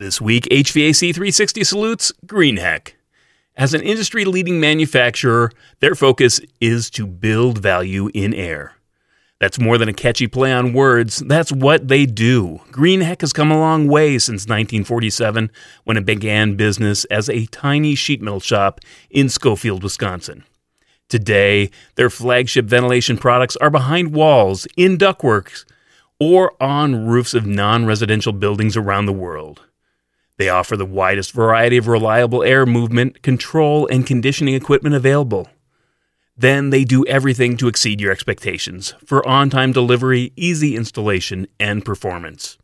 This week, HVAC 360 salutes Greenheck. As an industry leading manufacturer, their focus is to build value in air. That's more than a catchy play on words, that's what they do. Greenheck has come a long way since 1947 when it began business as a tiny sheet metal shop in Schofield, Wisconsin. Today, their flagship ventilation products are behind walls, in ductworks, or on roofs of non residential buildings around the world. They offer the widest variety of reliable air movement, control, and conditioning equipment available. Then they do everything to exceed your expectations for on time delivery, easy installation, and performance.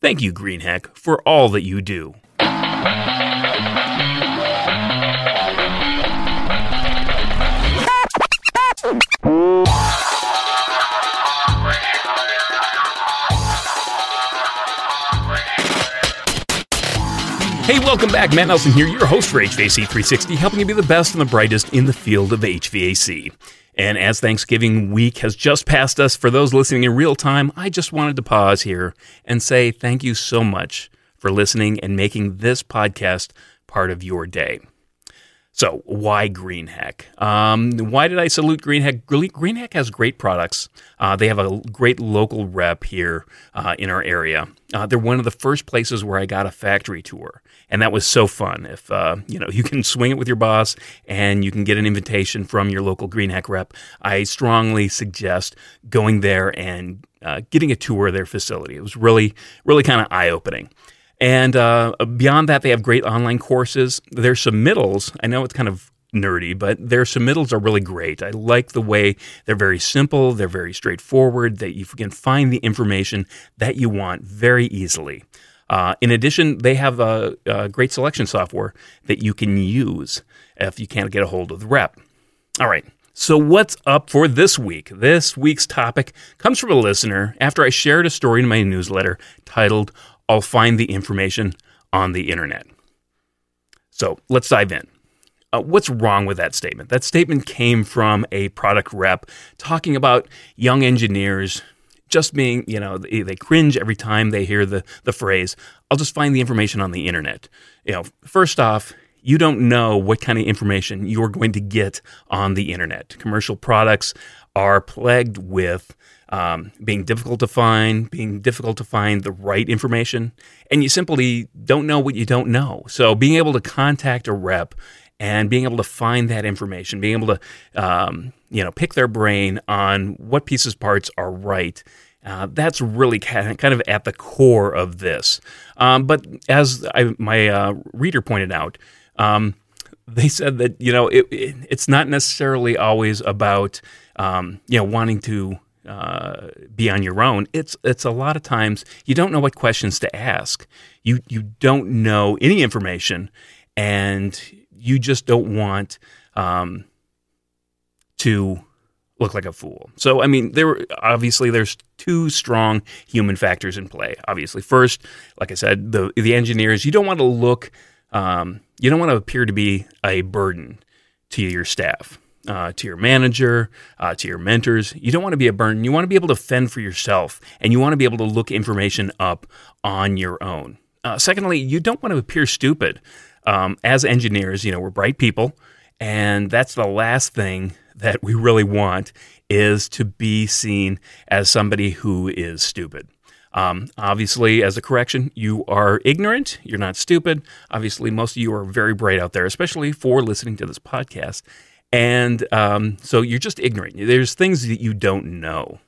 Thank you, Greenheck, for all that you do. Welcome back. Matt Nelson here, your host for HVAC 360, helping you be the best and the brightest in the field of HVAC. And as Thanksgiving week has just passed us, for those listening in real time, I just wanted to pause here and say thank you so much for listening and making this podcast part of your day. So, why Greenheck? Um, why did I salute Greenheck? Greenheck has great products. Uh, they have a great local rep here uh, in our area. Uh, they're one of the first places where I got a factory tour, and that was so fun. If uh, you know you can swing it with your boss and you can get an invitation from your local Green Greenheck rep, I strongly suggest going there and uh, getting a tour of their facility. It was really, really kind of eye opening. And uh, beyond that, they have great online courses. Their submittals, I know it's kind of nerdy, but their submittals are really great. I like the way they're very simple, they're very straightforward, that you can find the information that you want very easily. Uh, in addition, they have a, a, great selection software that you can use if you can't get a hold of the rep. All right. So, what's up for this week? This week's topic comes from a listener after I shared a story in my newsletter titled I'll find the information on the internet. So let's dive in. Uh, what's wrong with that statement? That statement came from a product rep talking about young engineers just being, you know, they, they, cringe every time they hear the, the phrase, I'll just find the information on the internet. You know, first off, you don't know what kind of information you're going to get on the internet. Commercial products are plagued with um, being difficult to find, being difficult to find the right information, and you simply don't know what you don't know. So being able to contact a rep and being able to find that information, being able to um, you know pick their brain on what pieces parts are right. Uh, that's really kind of at the core of this. Um, but as I, my uh, reader pointed out, um, they said that you know it, it, it's not necessarily always about um, you know wanting to uh, be on your own. It's it's a lot of times you don't know what questions to ask. You you don't know any information, and you just don't want um, to look like a fool. So I mean, there obviously there's two strong human factors in play. Obviously, first, like I said, the the engineers. You don't want to look. Um, you don't want to appear to be a burden to your staff uh, to your manager, uh, to your mentors. You don't want to be a burden. You want to be able to fend for yourself, and you want to be able to look information up on your own. Uh, secondly, you don't want to appear stupid. Um, as engineers, you know we're bright people, and that's the last thing that we really want is to be seen as somebody who is stupid. Um, obviously, as a correction, you are ignorant. You're not stupid. Obviously, most of you are very bright out there, especially for listening to this podcast. And um, so you're just ignorant. There's things that you don't know.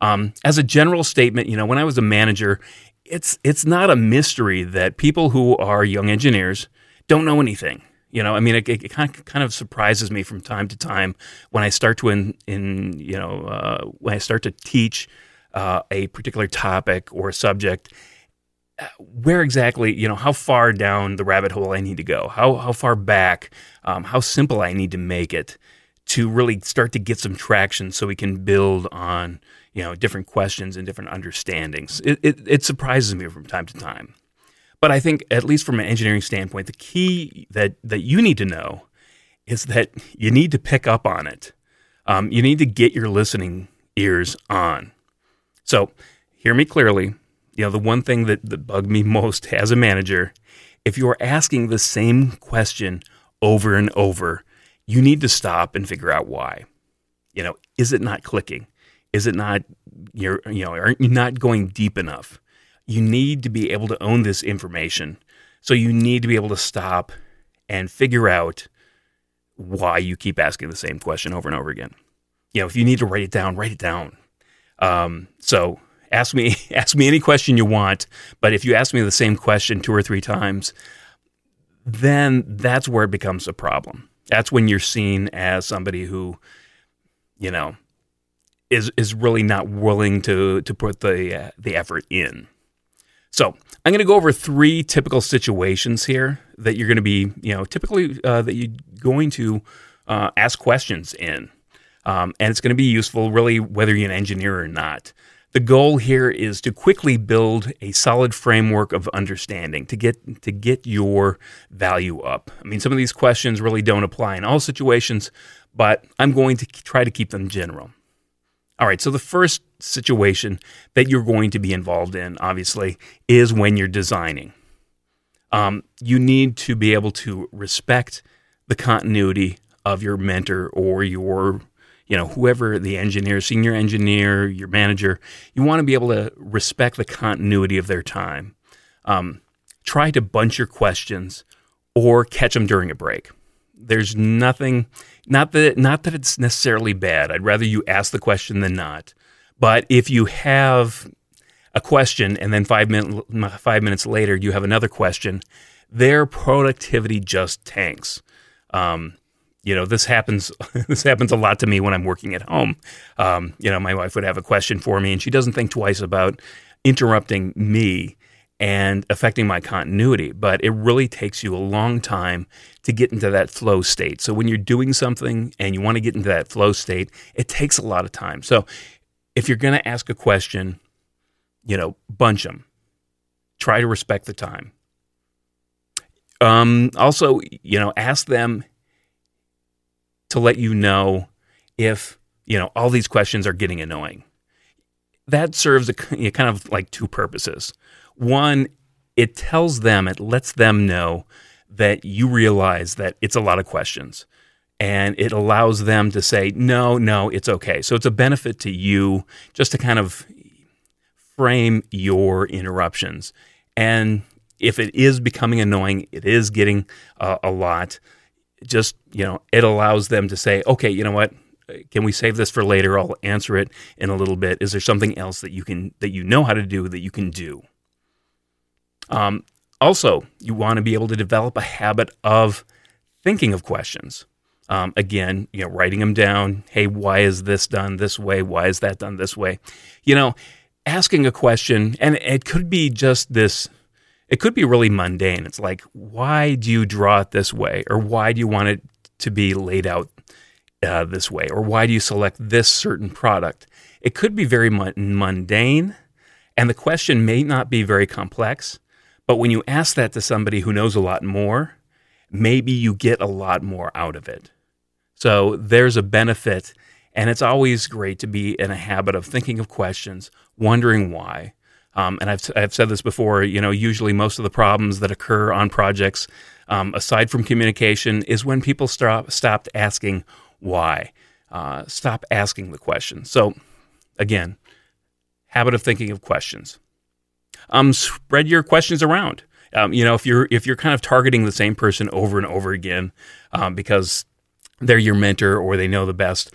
Um, as a general statement, you know, when I was a manager, it's it's not a mystery that people who are young engineers don't know anything. You know, I mean, it, it kind of surprises me from time to time when I start to in, in you know uh, when I start to teach uh, a particular topic or subject, where exactly, you know, how far down the rabbit hole I need to go, how how far back, um, how simple I need to make it to really start to get some traction, so we can build on, you know, different questions and different understandings. It, it, it surprises me from time to time, but I think at least from an engineering standpoint, the key that that you need to know is that you need to pick up on it. Um, you need to get your listening ears on. So, hear me clearly you know, the one thing that, that bugged me most as a manager, if you're asking the same question over and over, you need to stop and figure out why. You know, is it not clicking? Is it not you're you know, aren't you not going deep enough? You need to be able to own this information. So you need to be able to stop and figure out why you keep asking the same question over and over again. You know, if you need to write it down, write it down. Um, so ask me ask me any question you want, but if you ask me the same question two or three times, then that's where it becomes a problem. That's when you're seen as somebody who, you know, is is really not willing to to put the uh, the effort in. So I'm going to go over three typical situations here that you're going to be, you know, typically uh, that you're going to uh, ask questions in, um, and it's going to be useful really whether you're an engineer or not. The goal here is to quickly build a solid framework of understanding to get to get your value up. I mean, some of these questions really don't apply in all situations, but I'm going to try to keep them general. All right, so the first situation that you're going to be involved in, obviously, is when you're designing. Um, you need to be able to respect the continuity of your mentor or your you know, whoever the engineer, senior engineer, your manager, you want to be able to respect the continuity of their time. Um, try to bunch your questions or catch them during a break. There's nothing, not that not that it's necessarily bad. I'd rather you ask the question than not. But if you have a question and then five minute, five minutes later you have another question, their productivity just tanks. Um, you know this happens this happens a lot to me when i'm working at home. Um, you know my wife would have a question for me and she doesn't think twice about interrupting me and affecting my continuity but it really takes you a long time to get into that flow state. So when you're doing something and you want to get into that flow state it takes a lot of time. So if you're going to ask a question you know bunch them try to respect the time. Um, also you know ask them to let you know if, you know, all these questions are getting annoying. That serves a you know, kind of like two purposes. One, it tells them, it lets them know that you realize that it's a lot of questions and it allows them to say, no, no, it's okay. So it's a benefit to you just to kind of frame your interruptions. And if it is becoming annoying, it is getting uh, a lot, just you know it allows them to say okay you know what? Can we save this for later? I'll answer it in a little bit. Is there something else that you can that you know how to do that you can do? Um, also you want to be able to develop a habit of thinking of questions. Um, again you know writing them down. Hey why is this done this way? Why is that done this way? You know asking a question and it could be just this it could be really mundane. It's like, why do you draw it this way? Or why do you want it to be laid out uh, this way? Or why do you select this certain product? It could be very mundane, and the question may not be very complex. But when you ask that to somebody who knows a lot more, maybe you get a lot more out of it. So there's a benefit, and it's always great to be in a habit of thinking of questions, wondering why, um, and I've, I've said this before, you know, usually most of the problems that occur on projects, um, aside from communication, is when people stop, stopped asking why. Uh, stop asking the question. So, again, habit of thinking of questions. Um, spread your questions around. Um, you know, if you're if you're kind of targeting the same person over and over again um, because they're your mentor or they know the best,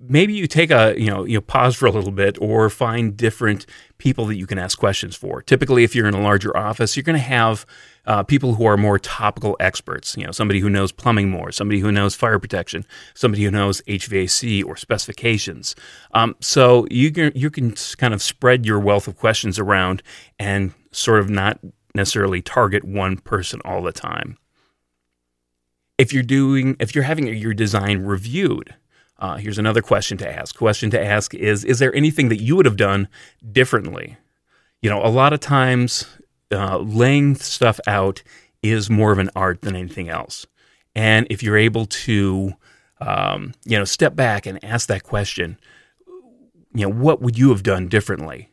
maybe you take a you know you know pause for a little bit or find different people that you can ask questions for. Typically, if you're in a larger office, you're going to have uh, people who are more topical experts. You know, somebody who knows plumbing more, somebody who knows fire protection, somebody who knows HVAC or specifications. Um, so you can you can kind of spread your wealth of questions around and sort of not necessarily target one person all the time. If you're doing if you're having your design reviewed uh, here's another question to ask. Question to ask is Is there anything that you would have done differently? You know, a lot of times uh, laying stuff out is more of an art than anything else. And if you're able to, um, you know, step back and ask that question, you know, what would you have done differently?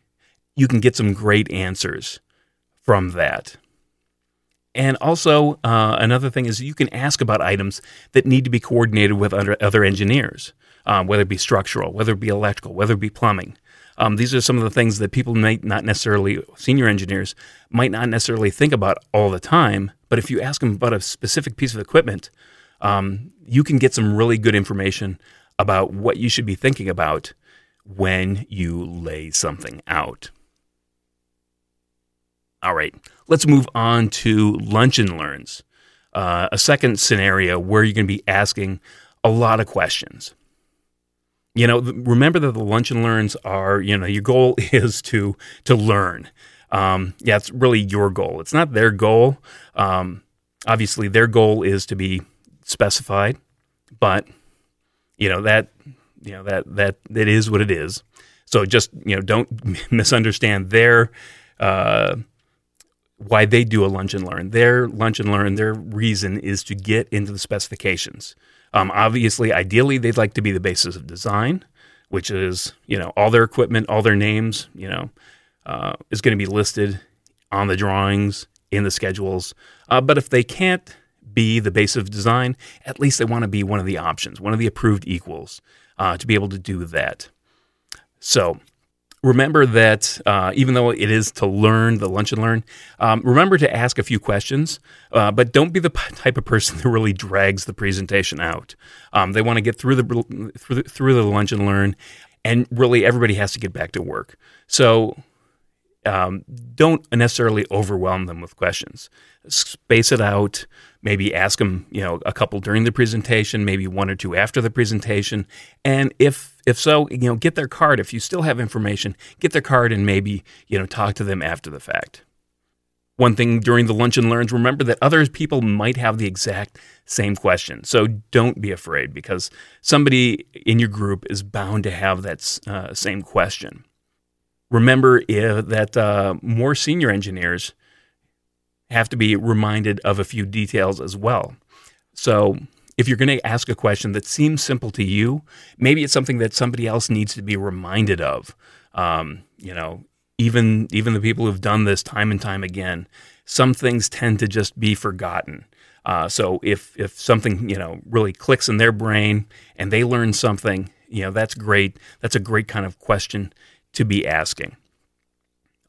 you can get some great answers from that. And also, uh, another thing is you can ask about items that need to be coordinated with other, other engineers, um, whether it be structural, whether it be electrical, whether it be plumbing. Um, these are some of the things that people might not necessarily, senior engineers, might not necessarily think about all the time. But if you ask them about a specific piece of equipment, um, you can get some really good information about what you should be thinking about when you lay something out. All right, let's move on to lunch and learns. Uh, a second scenario where you're going to be asking a lot of questions. You know, remember that the lunch and learns are, you know, your goal is to to learn. Um, yeah, it's really your goal. It's not their goal. Um, obviously, their goal is to be specified, but you know that you know that that it is what it is. So just you know, don't misunderstand their uh, why they do a lunch and learn. Their lunch and learn, their reason is to get into the specifications. Um, obviously, ideally, they'd like to be the basis of design, which is you know all their equipment, all their names, you know, uh, is going to be listed on the drawings in the schedules. Uh, but if they can't be the base of design, at least they want to be one of the options, one of the approved equals uh, to be able to do that. So remember that uh, even though it is to learn the lunch and learn, um, remember to ask a few questions, uh, but don't be the type of person that really drags the presentation out. Um, they want to get through the through the, through the lunch and learn, and really everybody has to get back to work. So um, don't necessarily overwhelm them with questions. Space it out. Maybe ask them, you know, a couple during the presentation, maybe one or two after the presentation, and if if so, you know, get their card. If you still have information, get their card and maybe you know talk to them after the fact. One thing during the lunch and learns, remember that other people might have the exact same question. So don't be afraid because somebody in your group is bound to have that uh, same question remember that uh, more senior engineers have to be reminded of a few details as well. So, if you're going to ask a question that seems simple to you, maybe it's something that somebody else needs to be reminded of. Um, you know, even even the people who've done this time and time again, some things tend to just be forgotten. Uh, so if if something you know really clicks in their brain and they learn something, you know that's great. That's a great kind of question to be asking.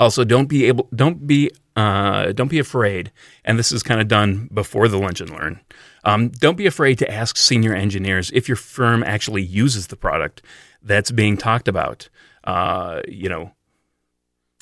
Also, don't be able, don't be, uh, don't be afraid. And this is kind of done before the lunch and learn. Um, don't be afraid to ask senior engineers if your firm actually uses the product that's being talked about. Uh, you know,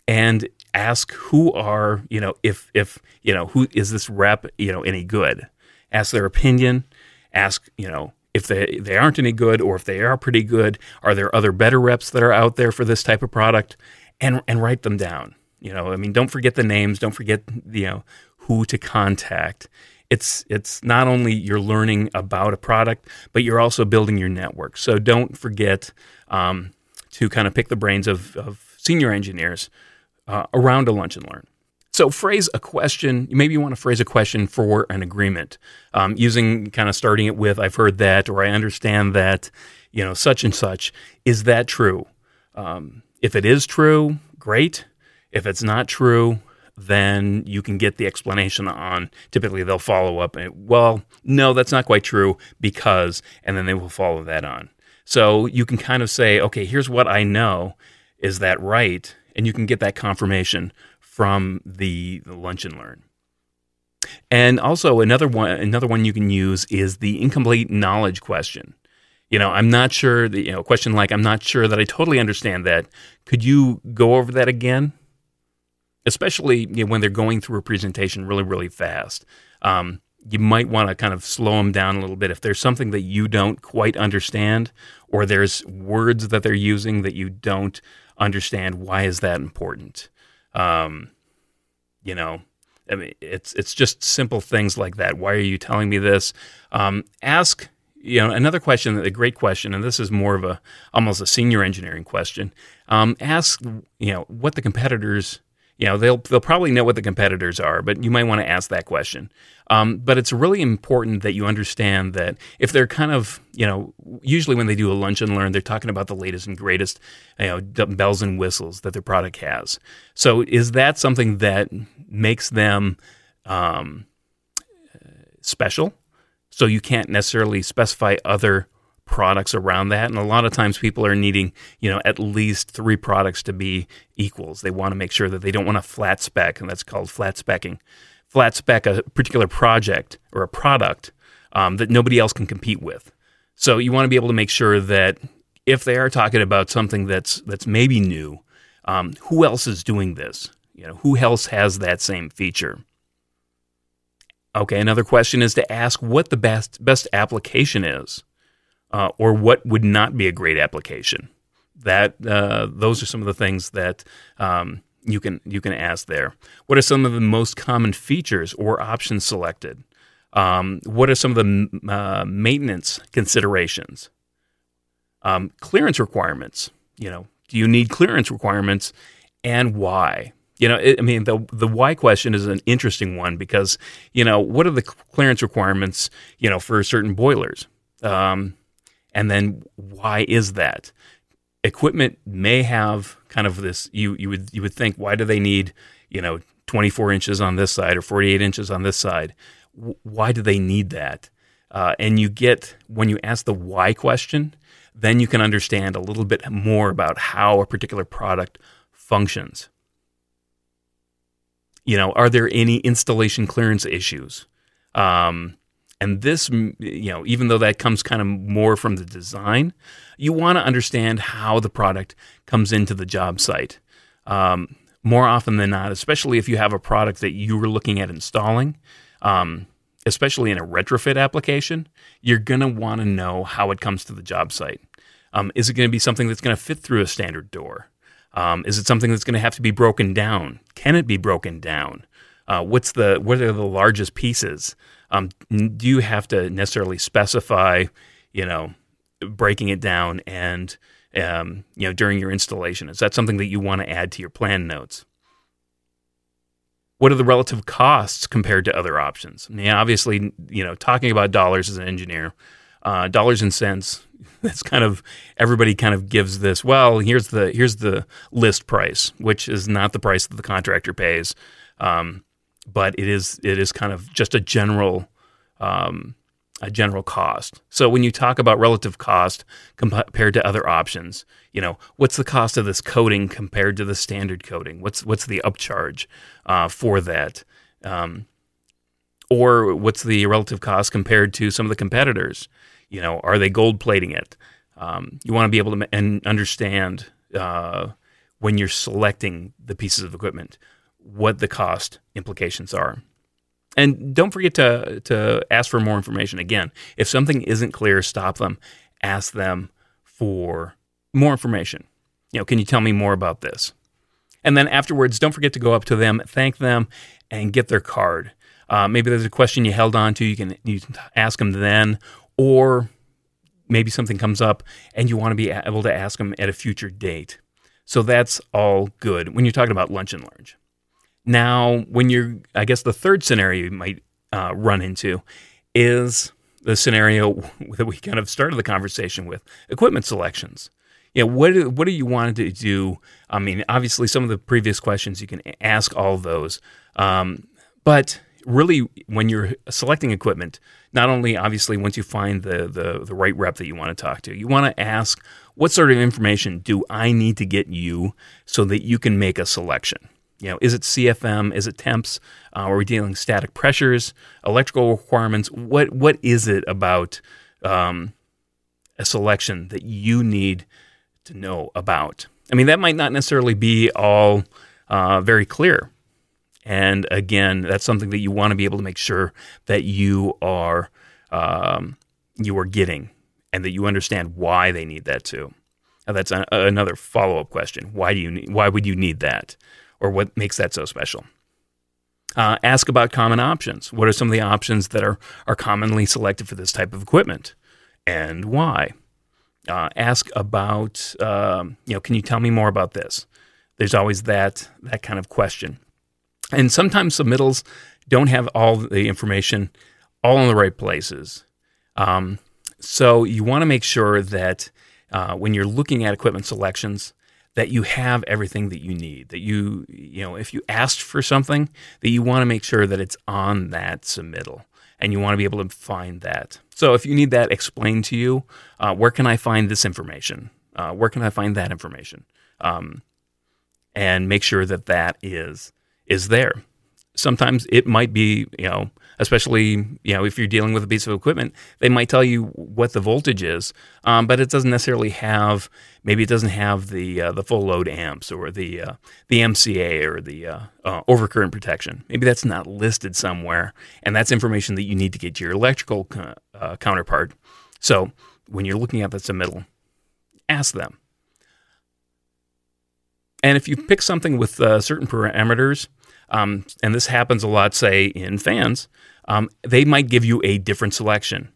and ask who are you know if if you know who is this rep you know any good. Ask their opinion. Ask you know if they, they aren't any good or if they are pretty good, are there other better reps that are out there for this type of product? And, and write them down. You know, I mean, don't forget the names, don't forget, you know, who to contact. It's, it's not only you're learning about a product, but you're also building your network. So don't forget um, to kind of pick the brains of, of senior engineers uh, around a lunch and learn. So phrase a question. Maybe you want to phrase a question for an agreement, um, using kind of starting it with "I've heard that" or "I understand that." You know, such and such. Is that true? Um, if it is true, great. If it's not true, then you can get the explanation on. Typically, they'll follow up and, well, no, that's not quite true because, and then they will follow that on. So you can kind of say, okay, here's what I know. Is that right? And you can get that confirmation from the, the lunch and learn. And also another one another one you can use is the incomplete knowledge question. You know, I'm not sure that you know, question like I'm not sure that I totally understand that. Could you go over that again? Especially you know, when they're going through a presentation really, really fast. Um, you might want to kind of slow them down a little bit. If there's something that you don't quite understand, or there's words that they're using that you don't understand, why is that important? Um, you know, I mean, it's it's just simple things like that. Why are you telling me this? Um, ask you know another question, a great question, and this is more of a almost a senior engineering question. Um, ask you know what the competitors You know, they'll they'll probably know what the competitors are, but you might want to ask that question. Um, but it's really important that you understand that if they're kind of, you know, usually when they do a lunch and learn, they're talking about the latest and greatest, you know, bells and whistles that their product has. So is that something that makes them um, special? So you can't necessarily specify other products around that. And a lot of times people are needing, you know, at least three products to be equals. They want to make sure that they don't want a flat spec, and that's called flat specking. Flat spec a particular project or a product um, that nobody else can compete with. So you want to be able to make sure that if they are talking about something that's that's maybe new, um, who else is doing this? You know, who else has that same feature? Okay, another question is to ask what the best best application is uh, or what would not be a great application. That uh, those are some of the things that um, you can you can ask there. What are some of the most common features or options selected? Um, what are some of the uh, maintenance considerations? Um, clearance requirements. You know, do you need clearance requirements, and why? You know, it, I mean, the the why question is an interesting one because you know what are the clearance requirements? You know, for certain boilers. Um, and then why is that? Equipment may have kind of this you you would you would think why do they need, you know, 24 inches on this side or 48 inches on this side? why do they need that? Uh, and you get when you ask the why question, then you can understand a little bit more about how a particular product functions. You know, are there any installation clearance issues? Um, and this, you know, even though that comes kind of more from the design, you want to understand how the product comes into the job site. Um, more often than not, especially if you have a product that you were looking at installing, um, especially in a retrofit application, you're going to want to know how it comes to the job site. Um, is it going to be something that's going to fit through a standard door? Um, is it something that's going to have to be broken down? Can it be broken down? Uh, what's the what are the largest pieces? Um, do you have to necessarily specify, you know, breaking it down and um, you know during your installation? Is that something that you want to add to your plan notes? What are the relative costs compared to other options? I mean, obviously, you know, talking about dollars as an engineer, uh, dollars and cents. That's kind of everybody kind of gives this. Well, here's the here's the list price, which is not the price that the contractor pays. Um, but it is it is kind of just a general um, a general cost. So when you talk about relative cost compared to other options, you know, what's the cost of this coating compared to the standard coating? What's what's the upcharge uh, for that? Um, or what's the relative cost compared to some of the competitors? You know, are they gold plating it? Um, you want to be able to and understand uh, when you're selecting the pieces of equipment what the cost implications are. And don't forget to, to ask for more information. Again, if something isn't clear, stop them, ask them for more information. You know, can you tell me more about this? And then afterwards, don't forget to go up to them, thank them, and get their card. Uh, maybe there's a question you held on to. You can, you can ask them then, or maybe something comes up and you want to be able to ask them at a future date. So that's all good when you're talking about lunch and learn. Now, when you're, I guess the third scenario you might uh, run into is the scenario that we kind of started the conversation with equipment selections. You know, what what do you want to do? I mean, obviously, some of the previous questions you can ask all those, um, but really, when you're selecting equipment, not only obviously once you find the, the the right rep that you want to talk to, you want to ask what sort of information do I need to get you so that you can make a selection. You know, is it CFM? Is it temps? Uh, are we dealing static pressures, electrical requirements? What what is it about um, a selection that you need to know about? I mean, that might not necessarily be all uh, very clear. And again, that's something that you want to be able to make sure that you are um, you are getting, and that you understand why they need that too. Now, that's a, another follow up question. Why do you need, why would you need that? Or what makes that so special. Uh, ask about common options. What are some of the options that are, are commonly selected for this type of equipment and why? Uh, ask about, um, you know, can you tell me more about this? there's always that that kind of question. And sometimes submittals don't have all the information all in the right places. Um, so you want to make sure that uh, when you're looking at equipment selections, that you have everything that you need. That you, you know, if you asked for something, that you want to make sure that it's on that submittal, and you want to be able to find that. So if you need that explained to you, uh, where can I find this information? Uh, where can I find that information? Um, and make sure that that is is there. Sometimes it might be, you know, especially you know if you're dealing with a piece of equipment, they might tell you what the voltage is, um, but it doesn't necessarily have maybe it doesn't have the uh, the full load amps or the uh, the MCA or the uh, uh, overcurrent protection. Maybe that's not listed somewhere, and that's information that you need to get to your electrical uh, counterpart. So when you're looking at the submittal, ask them. And if you pick something with uh, certain parameters, um, and this happens a lot, say in fans, um, they might give you a different selection.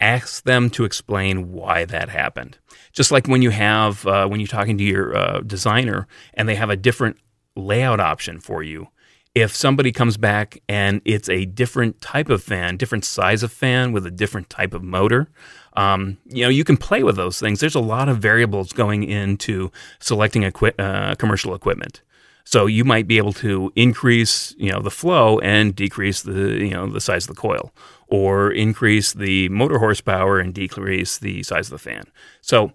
Ask them to explain why that happened. Just like when you have uh, when you're talking to your uh, designer and they have a different layout option for you. If somebody comes back and it's a different type of fan, different size of fan with a different type of motor, um, you know you can play with those things. There's a lot of variables going into selecting equi- uh, commercial equipment. So you might be able to increase, you know, the flow and decrease the, you know, the size of the coil, or increase the motor horsepower and decrease the size of the fan. So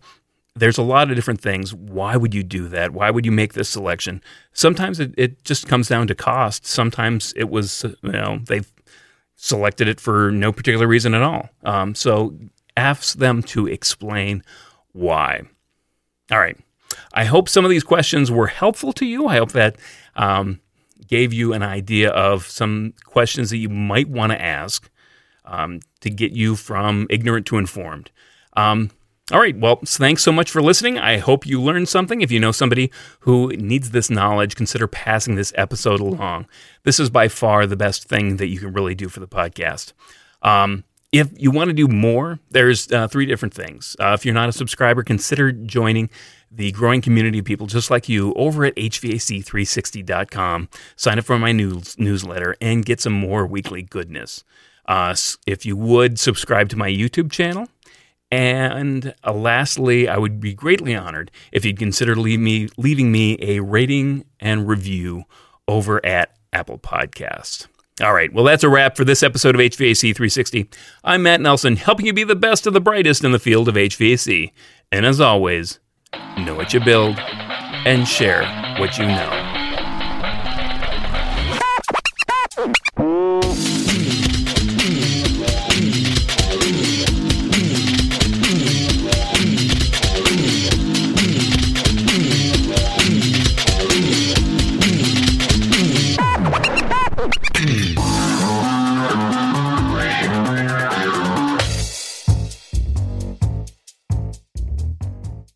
there's a lot of different things. Why would you do that? Why would you make this selection? Sometimes it, it just comes down to cost. Sometimes it was, you know, they've selected it for no particular reason at all. Um, so ask them to explain why. All right. I hope some of these questions were helpful to you. I hope that um, gave you an idea of some questions that you might want to ask um, to get you from ignorant to informed. Um, all right. Well, thanks so much for listening. I hope you learned something. If you know somebody who needs this knowledge, consider passing this episode along. This is by far the best thing that you can really do for the podcast. Um, if you want to do more, there's uh, three different things. Uh, if you're not a subscriber, consider joining the growing community of people just like you over at HVAC360.com. Sign up for my news, newsletter and get some more weekly goodness. Uh, if you would subscribe to my YouTube channel. And uh, lastly, I would be greatly honored if you'd consider me, leaving me a rating and review over at Apple Podcasts. All right, well, that's a wrap for this episode of HVAC 360. I'm Matt Nelson, helping you be the best of the brightest in the field of HVAC. And as always, know what you build, and share what you know.